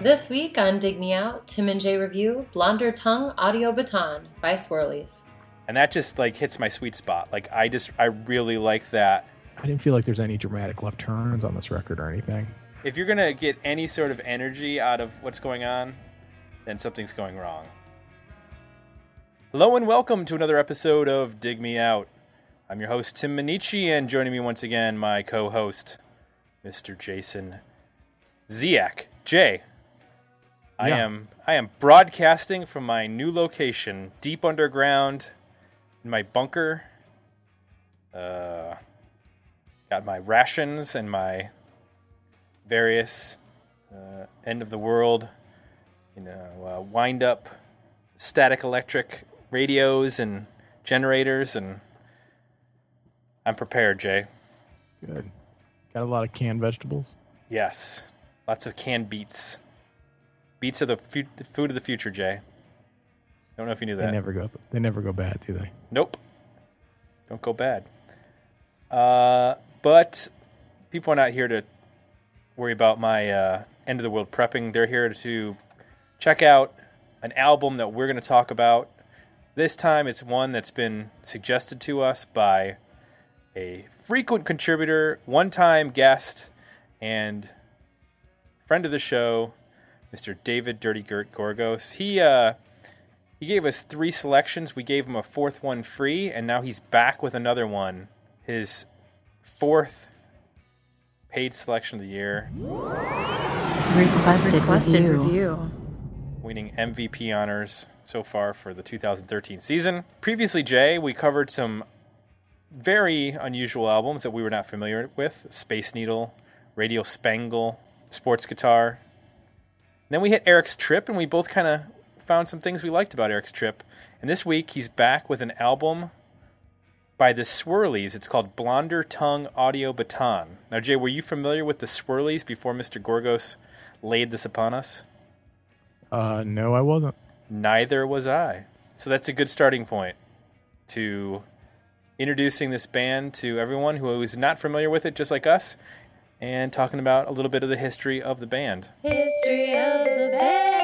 This week on Dig Me Out, Tim and Jay review Blonder Tongue Audio Baton by Swirlies. And that just like hits my sweet spot. Like I just I really like that. I didn't feel like there's any dramatic left turns on this record or anything. If you're gonna get any sort of energy out of what's going on, then something's going wrong. Hello and welcome to another episode of Dig Me Out. I'm your host Tim Minneci, and joining me once again, my co-host, Mr. Jason Ziak. Jay, I Yeah. am I am broadcasting from my new location, deep underground, in my bunker. Uh, got my rations and my various uh, end of the world, you know, uh, wind up static electric radios and generators, and I'm prepared, Jay. Good. Got a lot of canned vegetables. Yes, lots of canned beets. Beets are the, fu- the food of the future, Jay. I Don't know if you knew that. They never go. They never go bad, do they? Nope. Don't go bad. Uh, but people are not here to worry about my uh, end of the world prepping. They're here to check out an album that we're going to talk about. This time it's one that's been suggested to us by a frequent contributor, one time guest, and friend of the show, Mr. David Dirty Gert Gorgos. He uh, he gave us three selections. We gave him a fourth one free, and now he's back with another one. His fourth paid selection of the year, Requested, Requested review. review. winning MVP honors so far for the 2013 season. Previously, Jay, we covered some very unusual albums that we were not familiar with Space Needle, Radio Spangle, Sports Guitar. Then we hit Eric's Trip, and we both kind of found some things we liked about Eric's Trip. And this week, he's back with an album by the Swirlies. It's called Blonder Tongue Audio Baton. Now, Jay, were you familiar with the Swirlies before Mr. Gorgos laid this upon us? Uh, no, I wasn't. Neither was I. So that's a good starting point to introducing this band to everyone who is not familiar with it, just like us, and talking about a little bit of the history of the band. History of the band.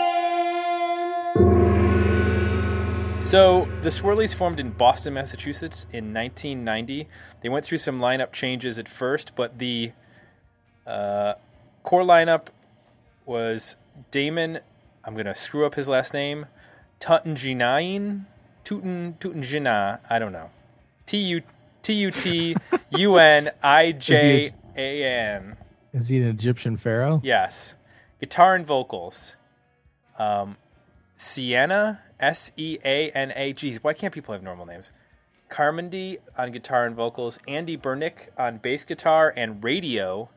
So the Swirlies formed in Boston, Massachusetts in 1990. They went through some lineup changes at first, but the uh, core lineup was Damon. I'm going to screw up his last name. Tutunjinain? Tutun Tutunjina. I don't know. T U T U T U N I J A N. Is he an Egyptian pharaoh? Yes. Guitar and vocals. Um, Sienna, S E A N A. Geez, why can't people have normal names? Carmody on guitar and vocals, Andy Bernick on bass guitar and radio,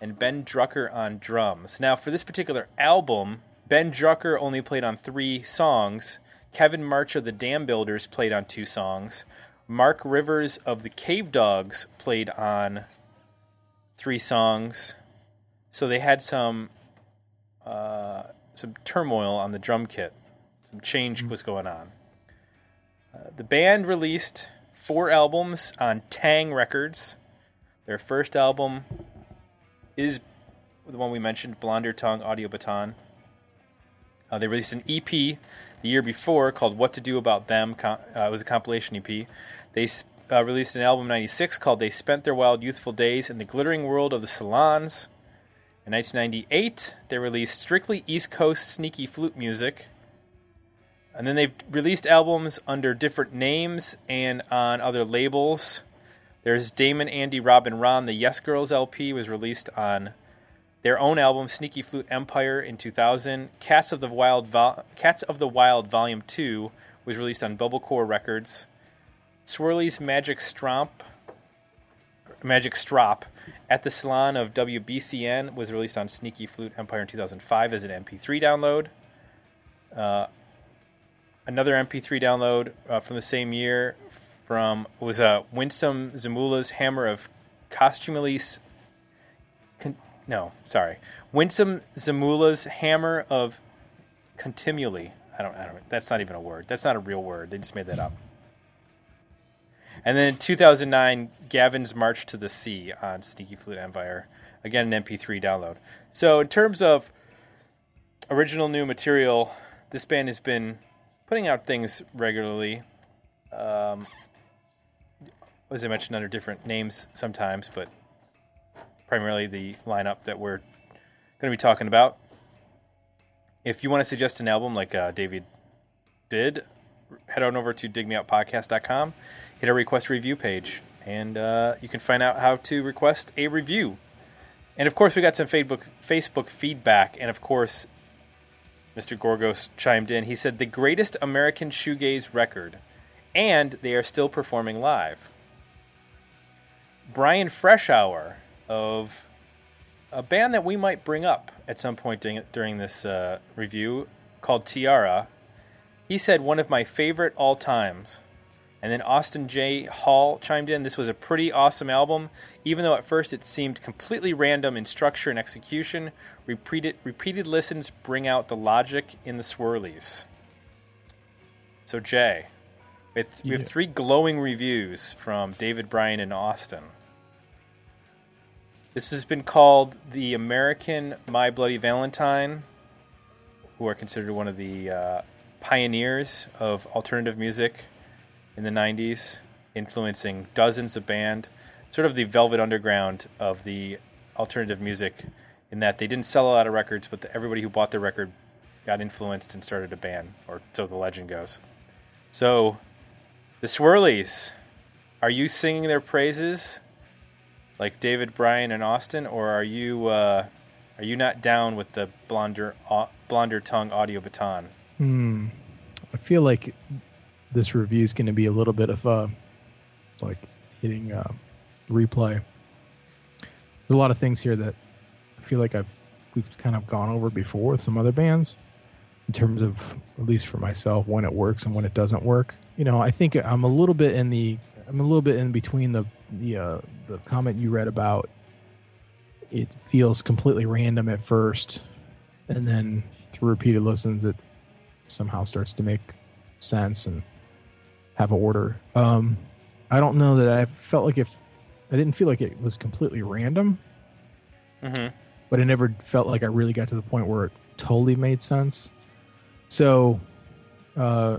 and Ben Drucker on drums. Now, for this particular album, Ben Drucker only played on three songs. Kevin March of the Dambuilders played on two songs. Mark Rivers of the Cavedogs played on three songs. So they had some uh, some turmoil on the drum kit. Some change was going on. Uh, the band released four albums on Taang! Records. Their first album is the one we mentioned, Blonder Tongue Audio Baton. Uh, they released an EP the year before called "What to Do About Them." Com- uh, it was a compilation EP. They s- uh, released an album in '96 called "They Spent Their Wild Youthful Days in the Glittering World of the Salons." In 1998, they released strictly East Coast sneaky flute music. And then they've released albums under different names and on other labels. There's Damon, Andy, Robin, Ron. The Yes Girls LP was released on their own album, Sneaky Flute Empire, in 2000. Cats of the Wild, Cats of the Wild Volume 2 was released on Bubblecore Records. Swirly's Magic Stromp, Magic Strop, at the Salon of WBCN was released on Sneaky Flute Empire in 2005 as an MP3 download. Uh, another MP3 download uh, from the same year from was uh, Winston Zamula's Hammer of Costumelis. Con- no, sorry, Winston Zamula's Hammer of Continually. I don't, I don't. That's not even a word. That's not a real word. They just made that up. And then in 2009, Gavin's March to the Sea on Sneaky Flute Empire. Again, an MP3 download. So in terms of original new material. This band has been putting out things regularly. Um, as I mentioned, under different names sometimes, but primarily the lineup that we're going to be talking about. If you want to suggest an album like uh, David did, head on over to digmeoutpodcast.com, hit our request review page, and uh, you can find out how to request a review. And of course, we got some Facebook Facebook feedback, and of course, Mr. Gorgos chimed in. He said the greatest American shoegaze record, and they are still performing live. Brian Freshour of a band that we might bring up at some point during, during this uh, review called Tiara. He said one of my favorite all times. And then Austin J. Hall chimed in. This was a pretty awesome album, even though at first it seemed completely random in structure and execution. Repeated, repeated listens bring out the logic in the swirlies. So, Jay, we have, we have Yeah. three glowing reviews from David Bryan and Austin. This has been called the American My Bloody Valentine, who are considered one of the uh, pioneers of alternative music in the 90s, influencing dozens of bands, sort of the velvet underground of the alternative music, in that they didn't sell a lot of records, but the, everybody who bought their record got influenced and started a band, or so the legend goes. So, the Swirlies, are you singing their praises like David Bryan and Austin, or are you uh, are you not down with the blonder au- blonder tongue audio baton? Hmm. I feel like this review is going to be a little bit of a like hitting uh, replay. There's a lot of things here that I feel like I've we've kind of gone over before with some other bands in terms of at least for myself when it works and when it doesn't work. You know, I think I'm a little bit in the I'm a little bit in between the the uh, the comment you read about it feels completely random at first and then through repeated listens it somehow starts to make sense and have an order. Um, I don't know that I felt like if I didn't feel like it was completely random, Mm-hmm. but I never felt like I really got to the point where it totally made sense. So, uh,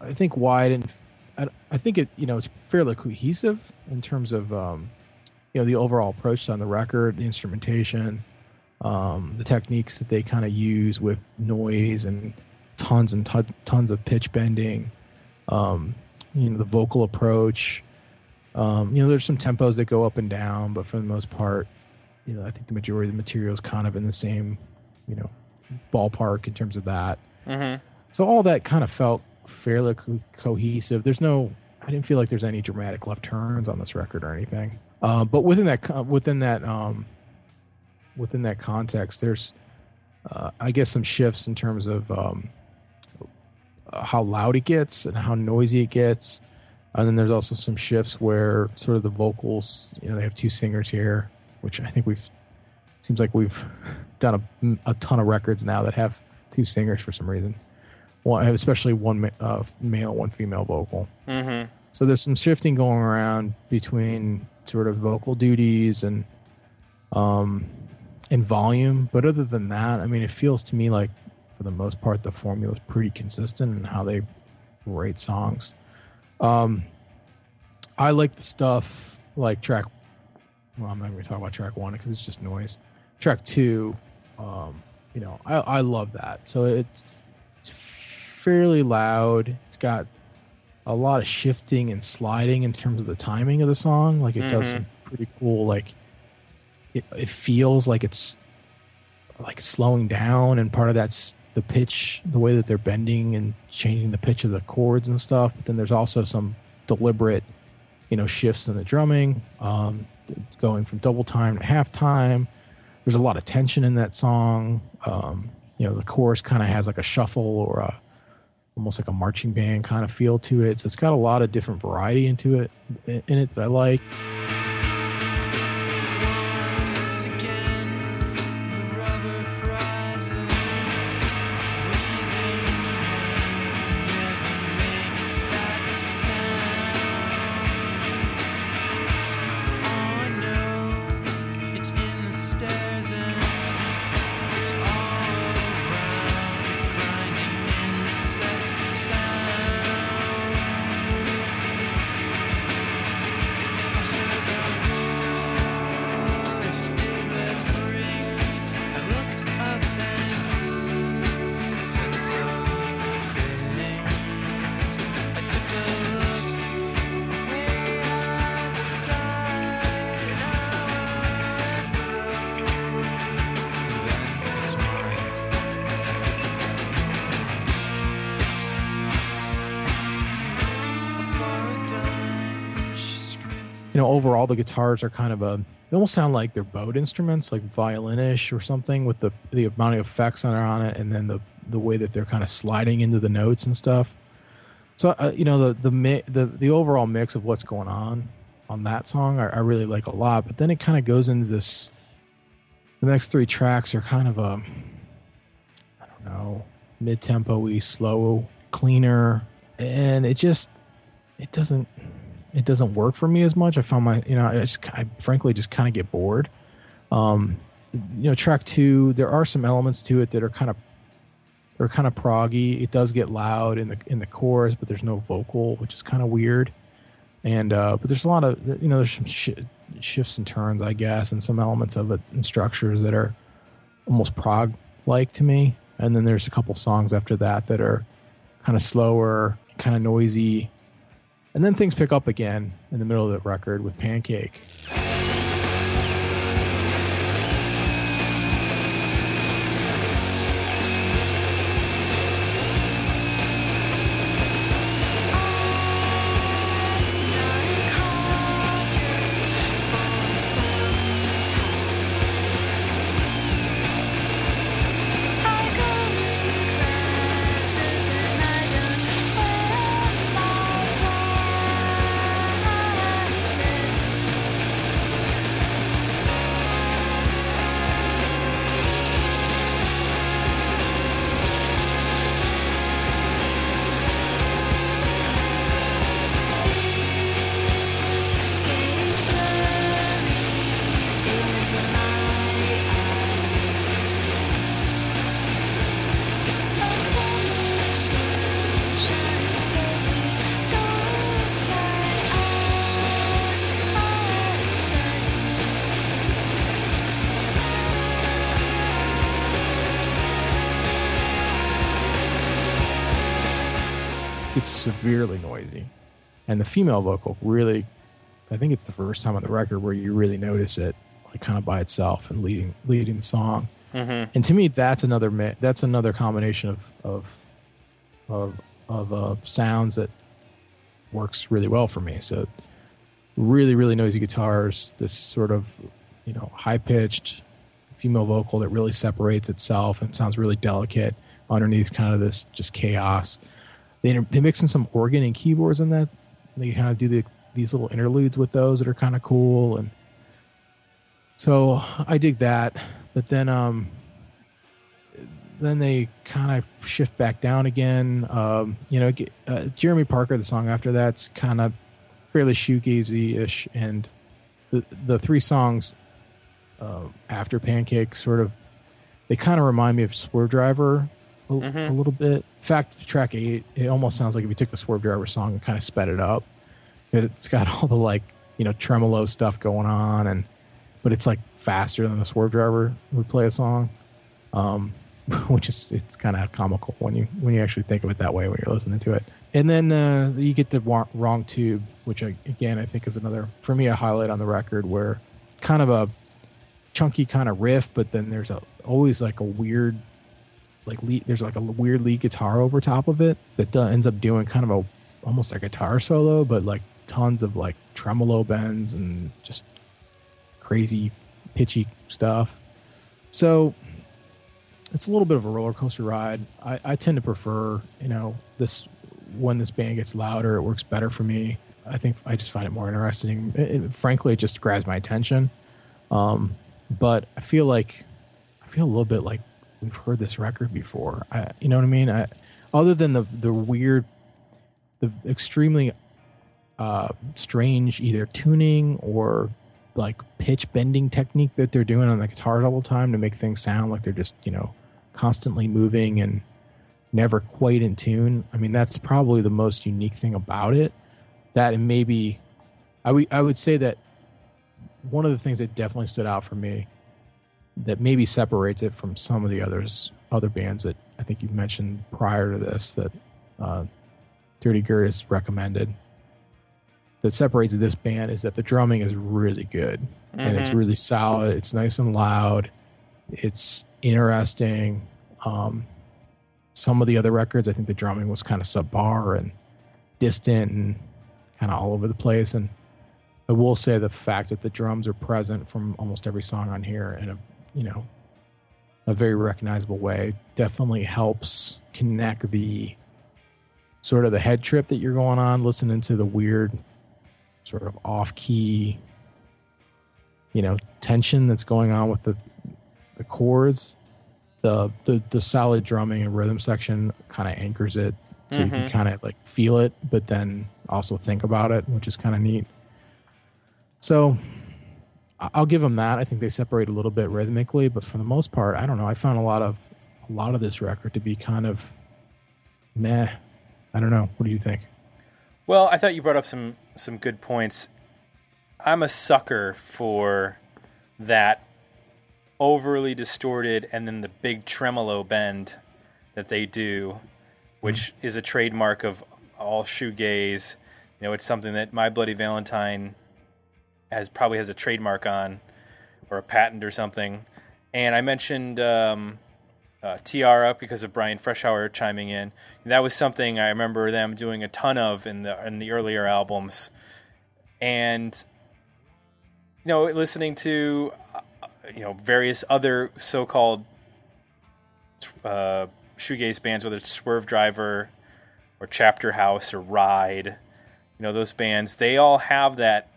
I think why I didn't. I, I think it you know it's fairly cohesive in terms of um, you know the overall approach on the record, the instrumentation, um, the techniques that they kind of use with noise and tons and ton, tons of pitch bending. Um, you know the vocal approach. Um, you know there's some tempos that go up and down, but for the most part, you know I think the majority of the material is kind of in the same you know ballpark in terms of that. Mm-hmm. So all that kind of felt fairly co- cohesive. There's no, I didn't feel like there's any dramatic left turns on this record or anything. Uh, but within that, within that, um, within that context, there's, uh, I guess, some shifts in terms of um, how loud it gets and how noisy it gets. And then there's also some shifts where sort of the vocals, you know, they have two singers here, which I think we've seems like we've done a, a ton of records now that have two singers for some reason. One, especially one uh, male, one female vocal. Mm-hmm. So there's some shifting going around between sort of vocal duties and um and volume. But other than that, I mean, it feels to me like for the most part the formula is pretty consistent in how they rate songs. Um, I like the stuff like track. Well, I'm not going to talk about track one because it's just noise. Track two, um, you know, I, I love that. So it's it's fairly loud. It's got a lot of shifting and sliding in terms of the timing of the song. Like it does Mhm. some pretty cool. Like it, it feels like it's like slowing down, and part of that's the pitch, the way that they're bending and changing the pitch of the chords and stuff. But then there's also some deliberate, you know, shifts in the drumming, um, going from double time to half time. There's a lot of tension in that song. Um, you know, the chorus kind of has like a shuffle or a almost like a marching band kind of feel to it. So it's got a lot of different variety into it in it that I like. You know, overall the guitars are kind of a they almost sound like they're bowed instruments, like violinish or something, with the the amount of effects that are on it, and then the the way that they're kind of sliding into the notes and stuff. So uh, you know the the mi- the the overall mix of what's going on on that song, I, I really like a lot. But then it kind of goes into this. The next three tracks are kind of a, I don't know, mid tempo-y, slow, cleaner, and it just it doesn't it doesn't work for me as much. I found my you know I just I frankly just kind of get bored. Um, you know, track two, there are some elements to it that are kind of they're kind of proggy. It does get loud in the in the chorus, but there's no vocal, which is kind of weird. And uh, but there's a lot of you know there's some sh- shifts and turns, I guess, and some elements of it and structures that are almost prog like to me. And then there's a couple songs after that that are kind of slower, kind of noisy. And then things pick up again in the middle of the record with Pancake. It's severely noisy. And the female vocal really I think it's the first time on the record where you really notice it like kind of by itself and leading leading the song. And to me that's another that's another combination of of of of uh, sounds that works really well for me. So really really noisy guitars, this sort of you know high pitched female vocal that really separates itself and sounds really delicate underneath kind of this just chaos. They they mix in some organ and keyboards in that. They kind of do the, these little interludes with those that are kind of cool and so I dig that. But then um then they kind of shift back down again. Um, you know, uh, Jeremy Parker, the song after that's kind of fairly shoegazy ish, and the the three songs uh, after Pancake sort of they kind of remind me of Swervedriver a, a little bit. In fact, track eight, it almost sounds like if you took a Swervedriver song and kind of sped it up. It's got all the like you know tremolo stuff going on, and but it's like faster than a Swervedriver would play a song um, which is it's kind of comical when you when you actually think of it that way when you're listening to it. And then uh, you get the wa- wrong tube, which I, again I think is another for me a highlight on the record, where kind of a chunky kind of riff, but then there's a always like a weird like lead, there's like a weird lead guitar over top of it that ends up doing kind of a almost a guitar solo, but like tons of like tremolo bends and just crazy pitchy stuff. So it's a little bit of a roller coaster ride. I, I tend to prefer, you know, this when this band gets louder, it works better for me. I think I just find it more interesting. It, it- frankly, it just grabs my attention. Um, but I feel like I feel a little bit like we've heard this record before. I, you know what I mean? I, other than the the weird, the extremely uh, strange either tuning or like pitch bending technique that they're doing on the guitars all the time to make things sound like they're just you know constantly moving and never quite in tune. I mean, that's probably the most unique thing about it. That and maybe I would I would say that one of the things that definitely stood out for me that maybe separates it from some of the others other bands that I think you've mentioned prior to this that uh, Dirty Gert recommended that separates this band is that the drumming is really good and it's really solid. It's nice and loud. It's interesting. Um, some of the other records, I think the drumming was kind of subpar and distant and kind of all over the place. And I will say the fact that the drums are present from almost every song on here in a you know a very recognizable way definitely helps connect the sort of the head trip that you're going on listening to the weird sort of off key you know tension that's going on with the the chords the the the solid drumming and rhythm section kind of anchors it so you can Mhm. kind of like feel it but then also think about it which is kind of neat so I'll give them that. I think they separate a little bit rhythmically, but for the most part, I don't know. I found a lot of a lot of this record to be kind of meh. I don't know. What do you think? Well, I thought you brought up some some good points. I'm a sucker for that overly distorted and then the big tremolo bend that they do, which mm-hmm. is a trademark of all shoegaze. You know, it's something that My Bloody Valentine has probably has a trademark on or a patent or something. And I mentioned um, uh, Tiara because of Brian Freshour chiming in. That was something I remember them doing a ton of in the in the earlier albums, and you know, listening to uh, you know various other so-called uh, shoegaze bands, whether it's Swervedriver or Chapterhouse or Ride, you know those bands. They all have that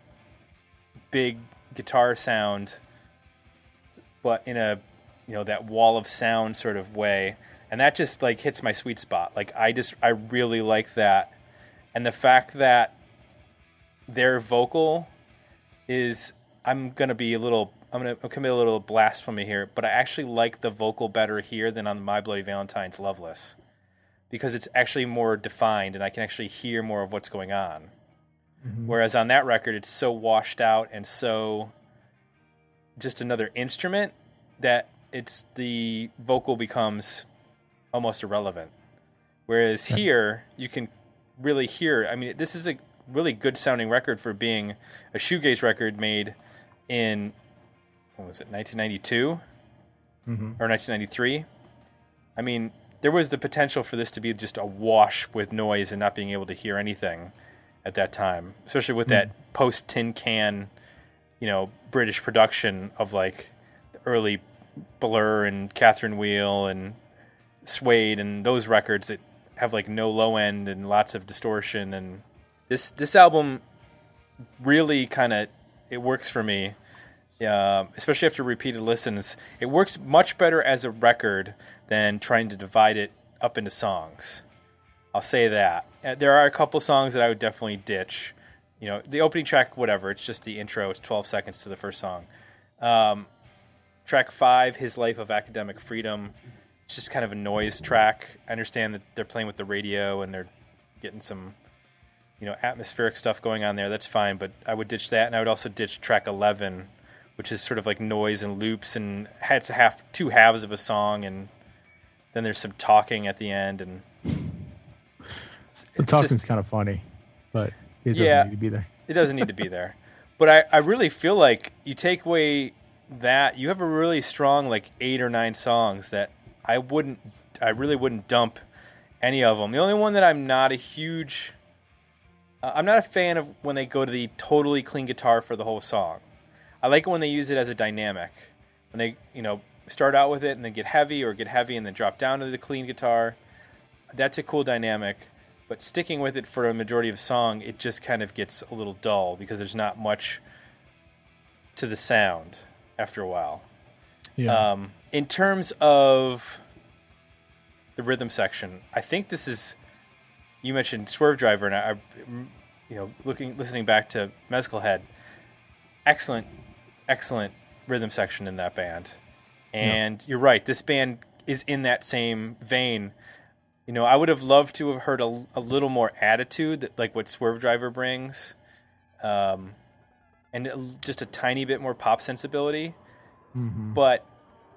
big guitar sound, but in a you know that wall of sound sort of way. And that just like hits my sweet spot. Like i just i really like that. And the fact that their vocal is i'm gonna be a little i'm gonna commit a little blasphemy here but i actually like the vocal better here than on my bloody valentine's loveless. Because it's actually more defined and i can actually hear more of what's going on whereas on that record it's so washed out and so just another instrument that it's the vocal becomes almost irrelevant. Whereas here you can really hear. I mean, this is a really good sounding record for being a shoegaze record made in what was it, 1992 Mhm. or 1993. I mean, there was the potential for this to be just a wash with noise and not being able to hear anything at that time, especially with that post tin can, you know, British production of like early Blur and Catherine Wheel and Suede and those records that have like no low end and lots of distortion. And this this album really kind of it works for me uh, especially after repeated listens. It works much better as a record than trying to divide it up into songs. I'll say that there are a couple songs that i would definitely ditch. You know the opening track whatever it's just the intro it's 12 seconds to the first song. Um, track five his life of academic freedom. It's just kind of a noise track. I understand that they're playing with the radio and they're getting some you know atmospheric stuff going on there. That's fine but i would ditch that and i would also ditch track 11 which is sort of like noise and loops and it's a half two halves of a song and then there's some talking at the end and The talking's kind of funny, but it doesn't Yeah. need to be there. it doesn't need to be there. But I, I really feel like you take away that you have a really strong like eight or nine songs that I wouldn't I really wouldn't dump any of them. The only one that I'm not a huge uh, I'm not a fan of when they go to the totally clean guitar for the whole song. I like it when they use it as a dynamic. When they, you know, start out with it and then get heavy or get heavy and then drop down to the clean guitar. That's a cool dynamic. But sticking with it for a majority of song, it just kind of gets a little dull because there's not much to the sound after a while. Yeah. Um, in terms of the rhythm section, I think this is. You mentioned Swervedriver, and I, I- you know, looking listening back to Mezcal Head, excellent, excellent rhythm section in that band. And you're right, this band is in that same vein. You know, I would have loved to have heard a, a little more attitude, that, like what Swervedriver brings, um, and just a tiny bit more pop sensibility Mhm. but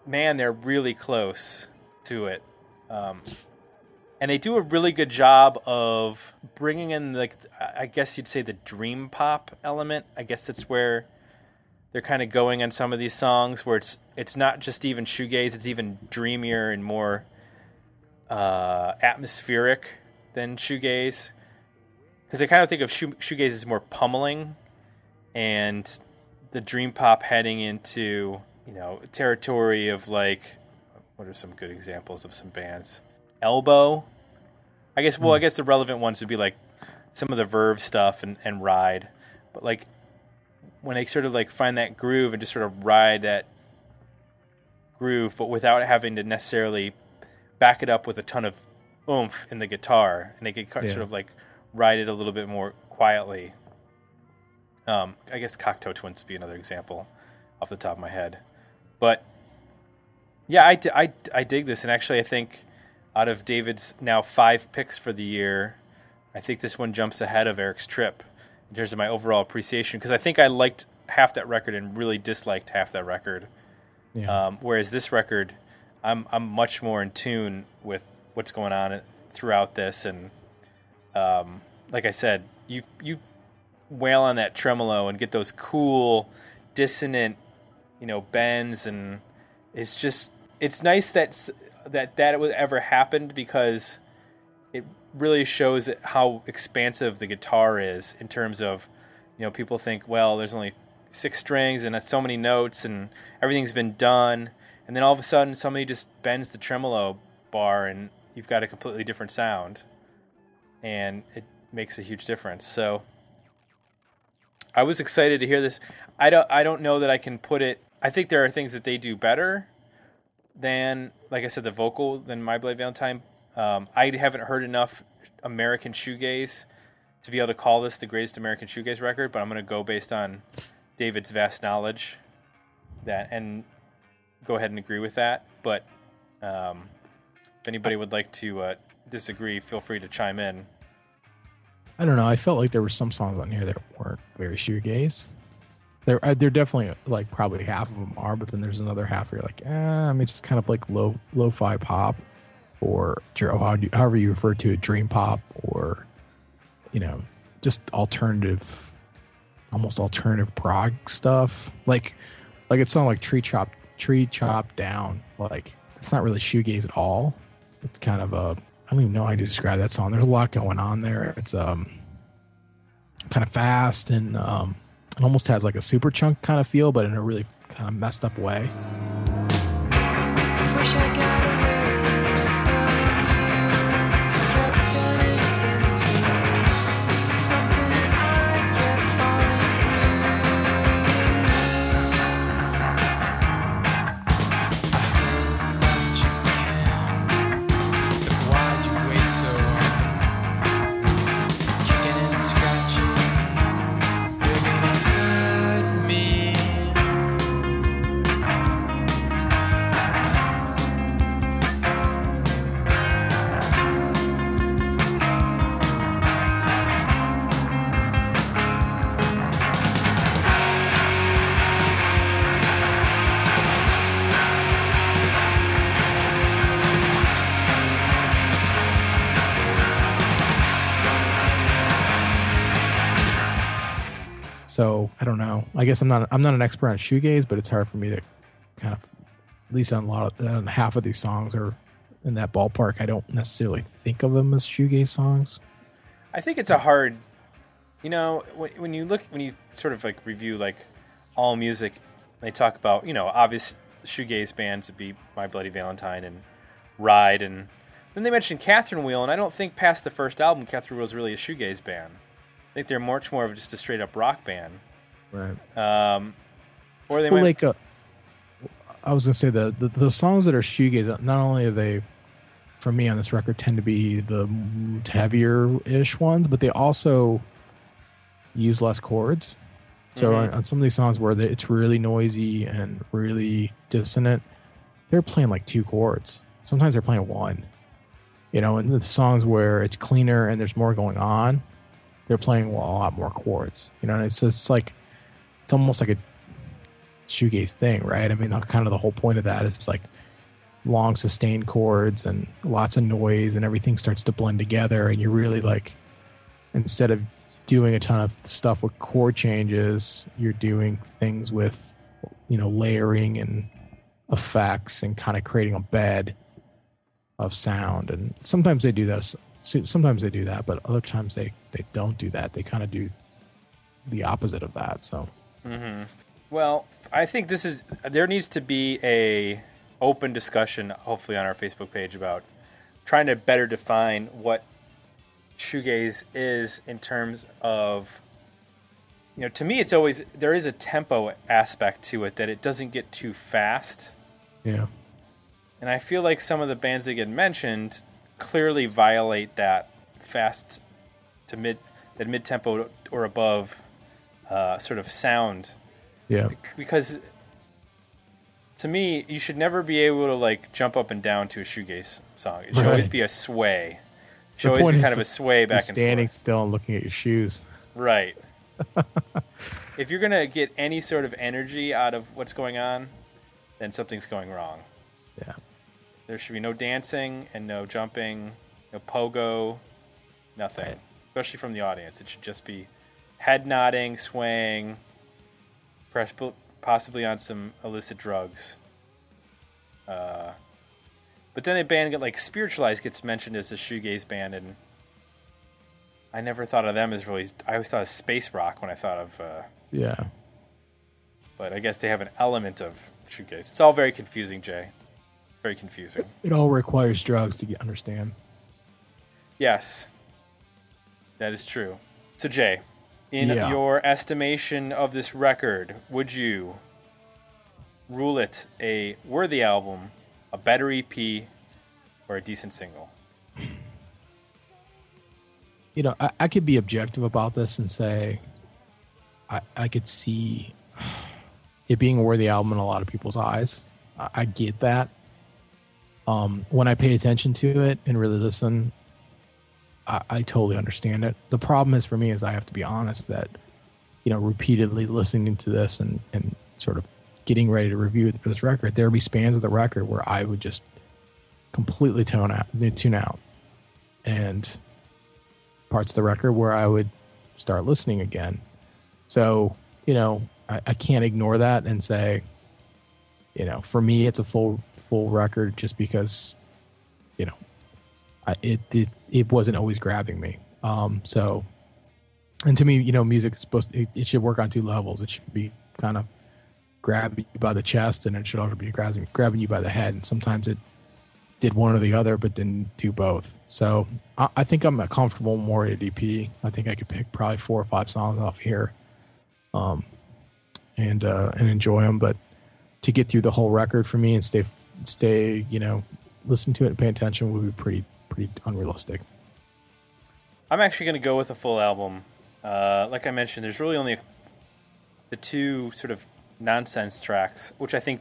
man, they're really close to it. Um, and they do a really good job of bringing in, like, I guess you'd say the dream pop element. I guess that's where they're kind of going on some of these songs, where it's it's not just even shoegaze; it's even dreamier and more uh, atmospheric than shoegaze. Because I kind of think of shoe, shoegaze as more pummeling, and the dream pop heading into you know territory of like what are some good examples of some bands? Elbow. I guess well, I guess the relevant ones would be like some of the Verve stuff and, and Ride, but like when they sort of like find that groove and just sort of ride that groove, but without having to necessarily back it up with a ton of oomph in the guitar, and they could Yeah. sort of like ride it a little bit more quietly. Um, I guess Cocteau Twins would be another example off the top of my head, but yeah, I, I, I dig this, and actually, I think out of David's now five picks for the year, I think this one jumps ahead of Eric's trip in terms of my overall appreciation because I think I liked half that record and really disliked half that record. Yeah. Um, whereas this record, I'm I'm much more in tune with what's going on throughout this, and um, like I said, you you wail on that tremolo and get those cool, dissonant, you know, bends, and it's just it's nice that that that would ever happened because it really shows how expansive the guitar is in terms of you know people think well there's only six strings and so many notes and everything's been done and then all of a sudden somebody just bends the tremolo bar and you've got a completely different sound. And it makes a huge difference. So I was excited to hear this. I don't I don't know that I can put it I think there are things that they do better than like I said the vocal than My Bloody Valentine. Um, I haven't heard enough American shoegaze to be able to call this the greatest American shoegaze record, but I'm going to go based on David's vast knowledge that and go ahead and agree with that. But um, if anybody would like to uh, disagree, feel free to chime in. I don't know. I felt like there were some songs on here that weren't very shoegaze. There, uh, there definitely like probably half of them are, but then there's another half where you're like, eh, I mean, just kind of like low, lo-fi pop, or however you refer to it, dream pop, or you know, just alternative, almost alternative prog stuff. Like, like it's not like tree chop, tree chop down. Like it's not really shoegaze at all. It's kind of a I don't even know how to describe that song. There's a lot going on there. It's um kind of fast and um it almost has like a Superchunk kind of feel, but in a really kind of messed up way. So I don't know. I guess I'm not I'm not an expert on shoegaze, but it's hard for me to kind of at least on a lot of on half of these songs are in that ballpark. I don't necessarily think of them as shoegaze songs. I think it's a hard, you know, when, when you look, when you sort of like review like all music, they talk about, you know, obvious shoegaze bands would be My Bloody Valentine and Ride, and then they mentioned Catherine Wheel, and I don't think past the first album, Catherine Wheel is really a shoegaze band. I think they're much more of just a straight up rock band. Right. Um, or they Well, might, like uh, I was gonna say the, the the songs that are shoegaze. Not only are they, for me on this record, tend to be the heavier ish ones, but they also use less chords. So Mhm. on, on some of these songs where they, it's really noisy and really dissonant, they're playing like two chords. Sometimes they're playing one. You know, and the songs where it's cleaner and there's more going on, they're playing a lot more chords. You know, and it's just like it's almost like a shoegaze thing, right? I mean, kind of the whole point of that is like long sustained chords and lots of noise, and everything starts to blend together, and you're really like instead of doing a ton of stuff with chord changes, you're doing things with you know layering and effects and kind of creating a bed of sound. And sometimes they do that. So- Sometimes they do that, but other times they they don't do that. They kind of do the opposite of that. So mm-hmm. Well, I think this is there needs to be a open discussion, hopefully on our Facebook page about trying to better define what shoegaze is in terms of you know to me it's always there is a tempo aspect to it that it doesn't get too fast yeah, and I feel like some of the bands that get mentioned clearly violate that fast to mid that mid tempo or above uh, sort of sound yeah, because to me, you should never be able to like jump up and down to a shoegaze song. It should always be a sway. It should The always be kind of a sway back and standing forth. still and looking at your shoes. Right. if you're gonna get any sort of energy out of what's going on, then something's going wrong. Yeah, There should be no dancing and no jumping, no pogo, nothing. Right. Especially from the audience, it should just be head nodding, swaying, possibly on some illicit drugs. Uh, but then a band get like Spiritualized gets mentioned as a shoegaze band, and I never thought of them as really. I always thought of space rock when I thought of. Uh, yeah. but I guess they have an element of shoegaze. It's all very confusing, Jay. Very confusing. It all requires drugs to get, understand. Yes, that is true. So, Jay, in Yeah. your estimation of this record, would you rule it a worthy album, a better EP, or a decent single? you know, I, I could be objective about this and say I, I could see it being a worthy album in a lot of people's eyes. I, I get that. Um, when I pay attention to it and really listen, I, I totally understand it. The problem is for me is I have to be honest that, you know, repeatedly listening to this and, and sort of getting ready to review this record, there would be spans of the record where I would just completely tone out, tune out. And parts of the record where I would start listening again. So, you know, I, I can't ignore that and say, you know, for me, it's a full full record just because, you know, I, it it it wasn't always grabbing me. Um, so, and to me, you know, music is supposed to, it, it should work on two levels. It should be kind of grabbing you by the chest, and it should also be grabbing grabbing you by the head. And sometimes it did one or the other, but didn't do both. So I, I think I'm a comfortable more at EP. I think I could pick probably four or five songs off here, um, and uh, and enjoy them. But to get through the whole record for me and stay stay you know listen to it and pay attention would be pretty pretty unrealistic. I'm actually going to go with a full album. Uh, like I mentioned, there's really only the two sort of nonsense tracks, which I think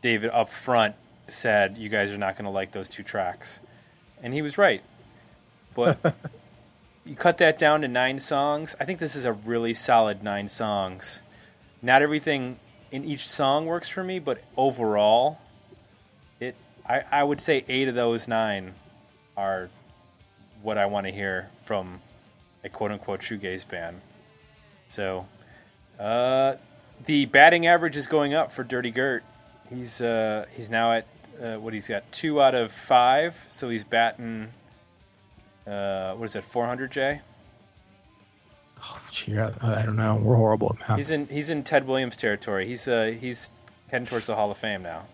David up front said you guys are not going to like those two tracks, and he was right. But you cut that down to nine songs. I think this is a really solid nine songs. Not everything in each song works for me, but overall, it I, I would say eight of those nine are what I want to hear from a quote unquote shoegaze band. So, uh, the batting average is going up for Dirty Gert. He's uh, he's now at uh, what he's got two out of five, so he's batting. Uh, what is that? Four hundred, Jay. Oh, gee, I, I don't know. We're horrible at math. He's in he's in Ted Williams territory. He's uh, he's heading towards the Hall of Fame now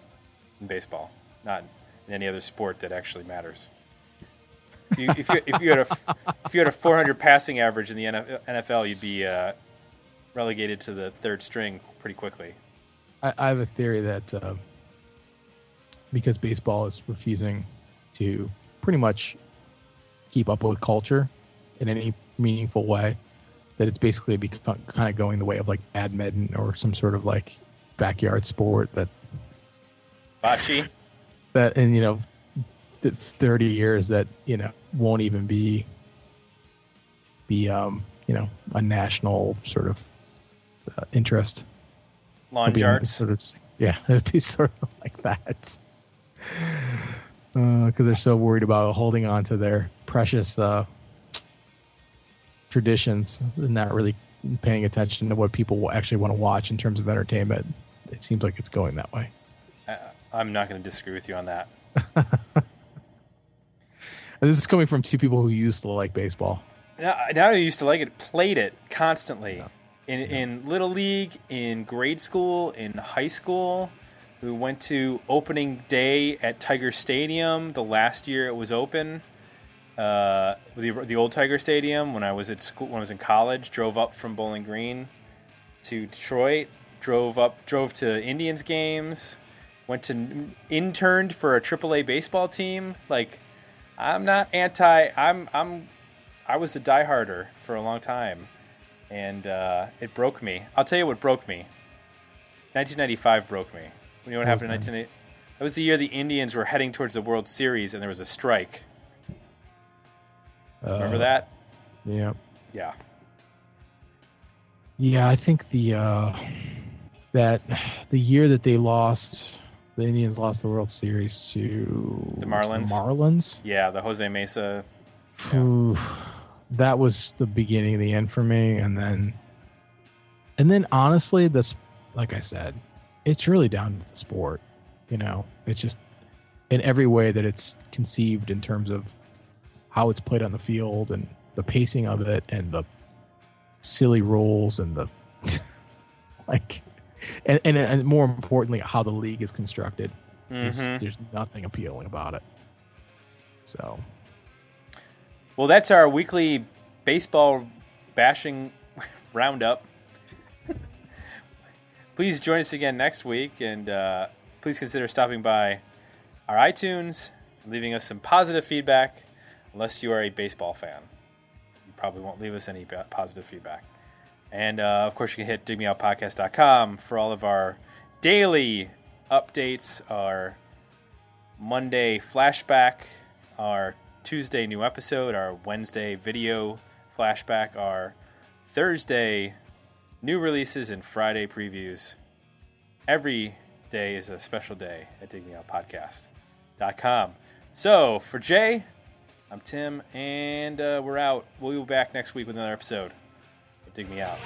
in baseball, not in any other sport that actually matters. If you if you, if you had a if you had a 400 passing average in the NFL, you'd be uh, relegated to the third string pretty quickly. I, I have a theory that uh, because baseball is refusing to pretty much keep up with culture in any meaningful way, that it's basically become kind of going the way of like badminton or some sort of like backyard sport that Bocce, that in you know th- 30 years that you know won't even be be um you know a national sort of uh, interest lawn It'd be on- jarts. Sort of, yeah, it'd be sort of like that. Because they're so worried about holding on to their precious uh, traditions and not really paying attention to what people will actually want to watch in terms of entertainment. It seems like it's going that way. Uh, I'm not going to disagree with you on that. This is coming from two people who used to like baseball. Now, now I used to like it. Played it constantly in in little league, in grade school, in high school. We went to opening day at Tiger Stadium the last year it was open. Uh, the the old Tiger Stadium when I was at school when I was in college. Drove up from Bowling Green to Detroit. Drove up drove to Indians games. Went to interned for a AAA baseball team. Like I'm not anti. I'm I'm I was a dieharder for a long time, and uh, it broke me. I'll tell you what broke me. 1995 broke me. You know what happened in was 1980? That was the year the Indians were heading towards the World Series, and there was a strike. Remember Uh, that? Yeah. Yeah. Yeah, I think the uh, that the year that they lost, the Indians lost the World Series to The Marlins? Marlins. Yeah, the Jose Mesa. Ooh, that was the beginning of the end for me, and then, and then honestly, this, like I said, it's really down to the sport. You know, it's just in every way that it's conceived in terms of how it's played on the field and the pacing of it and the silly rules and the like and, and and more importantly how the league is constructed There's- Mhm. there's nothing appealing about it so Well, that's our weekly baseball bashing roundup. please join us again next week, and uh, please consider stopping by our iTunes leaving us some positive feedback. Unless you are a baseball fan, you probably won't leave us any positive feedback. And uh, of course, you can hit digmeoutpodcast.com for all of our daily updates, our Monday flashback, our Tuesday new episode, our Wednesday video flashback, our Thursday new releases, and Friday previews. Every day is a special day at digmeoutpodcast.com. So for Jay, I'm Tim, and uh, we're out. We'll be back next week with another episode of Dig Me Out.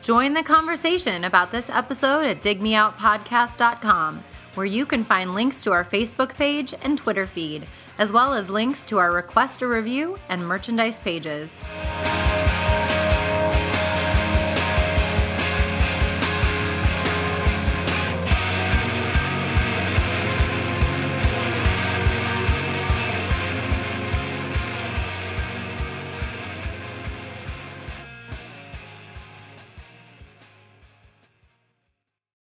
Join the conversation about this episode at digmeoutpodcast.com, where you can find links to our Facebook page and Twitter feed, as well as links to our request a review and merchandise pages.